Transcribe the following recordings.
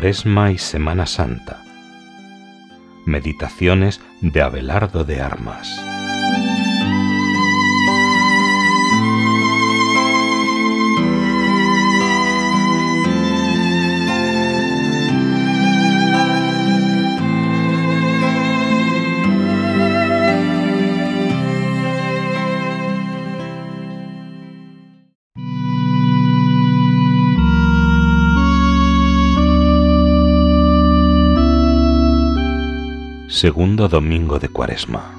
Cuaresma y Semana Santa. Meditaciones de Abelardo de Armas. Segundo domingo de Cuaresma.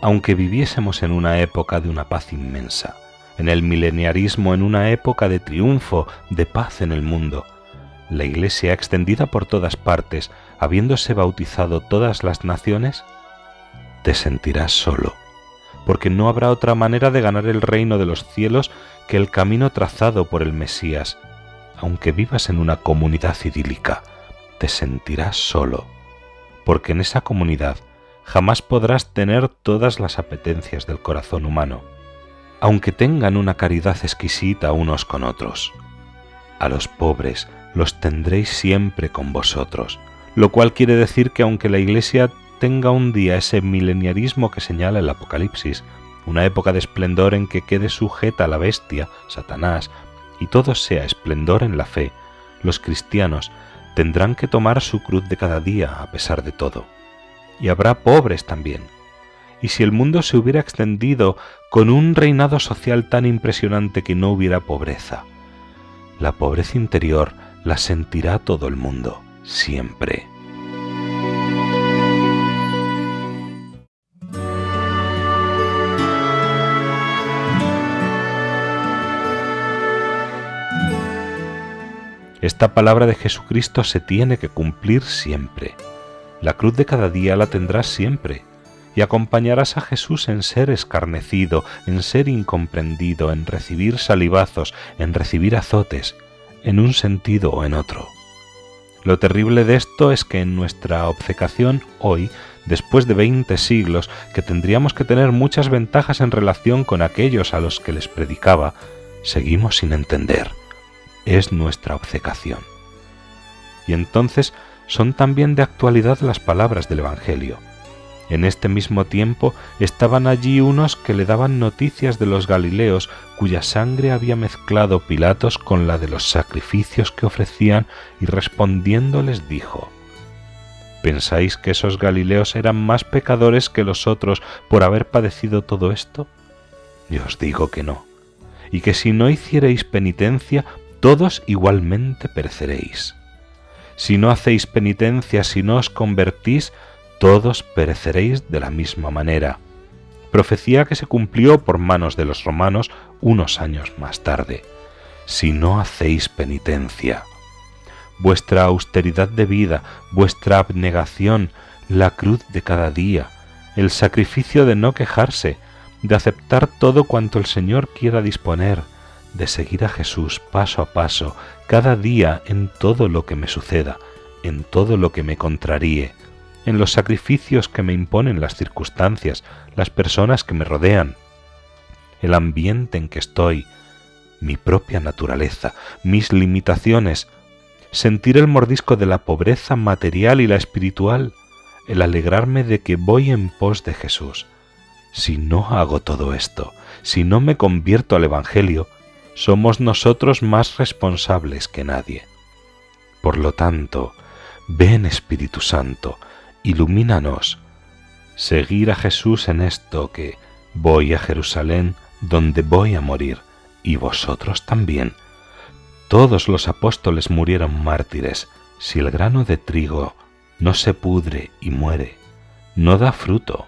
Aunque viviésemos en una época de una paz inmensa, en el mileniarismo en una época de triunfo, de paz en el mundo, la Iglesia extendida por todas partes, habiéndose bautizado todas las naciones, te sentirás solo, porque no habrá otra manera de ganar el reino de los cielos que el camino trazado por el Mesías, aunque vivas en una comunidad idílica, te sentirás solo, porque en esa comunidad jamás podrás tener todas las apetencias del corazón humano, aunque tengan una caridad exquisita unos con otros. A los pobres los tendréis siempre con vosotros, lo cual quiere decir que aunque la Iglesia tenga un día ese mileniarismo que señala el Apocalipsis, una época de esplendor en que quede sujeta la bestia, Satanás, y todo sea esplendor en la fe, los cristianos tendrán que tomar su cruz de cada día a pesar de todo. Y habrá pobres también. Y si el mundo se hubiera extendido con un reinado social tan impresionante que no hubiera pobreza, la pobreza interior la sentirá todo el mundo, siempre. Esta palabra de Jesucristo se tiene que cumplir siempre. La cruz de cada día la tendrás siempre, y acompañarás a Jesús en ser escarnecido, en ser incomprendido, en recibir salivazos, en recibir azotes, en un sentido o en otro. Lo terrible de esto es que en nuestra obcecación hoy, después de veinte siglos, que tendríamos que tener muchas ventajas en relación con aquellos a los que les predicaba, seguimos sin entender es nuestra obcecación. Y entonces son también de actualidad las palabras del Evangelio. En este mismo tiempo estaban allí unos que le daban noticias de los Galileos cuya sangre había mezclado Pilatos con la de los sacrificios que ofrecían y respondiendo les dijo, ¿Pensáis que esos Galileos eran más pecadores que los otros por haber padecido todo esto? Yo os digo que no, y que si no hicierais penitencia todos igualmente pereceréis. Si no hacéis penitencia, si no os convertís, todos pereceréis de la misma manera. Profecía que se cumplió por manos de los romanos unos años más tarde. Si no hacéis penitencia. Vuestra austeridad de vida, vuestra abnegación, la cruz de cada día, el sacrificio de no quejarse, de aceptar todo cuanto el Señor quiera disponer, de seguir a Jesús paso a paso, cada día en todo lo que me suceda, en todo lo que me contraríe, en los sacrificios que me imponen las circunstancias, las personas que me rodean, el ambiente en que estoy, mi propia naturaleza, mis limitaciones, sentir el mordisco de la pobreza material y la espiritual, el alegrarme de que voy en pos de Jesús. Si no hago todo esto, si no me convierto al Evangelio, somos nosotros más responsables que nadie. Por lo tanto, ven Espíritu Santo, ilumínanos. Seguir a Jesús en esto que voy a Jerusalén donde voy a morir, y vosotros también. Todos los apóstoles murieron mártires. Si el grano de trigo no se pudre y muere, no da fruto.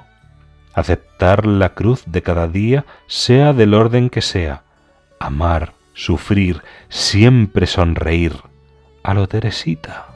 Aceptar la cruz de cada día, sea del orden que sea, amar, sufrir, siempre sonreír. A lo Teresita.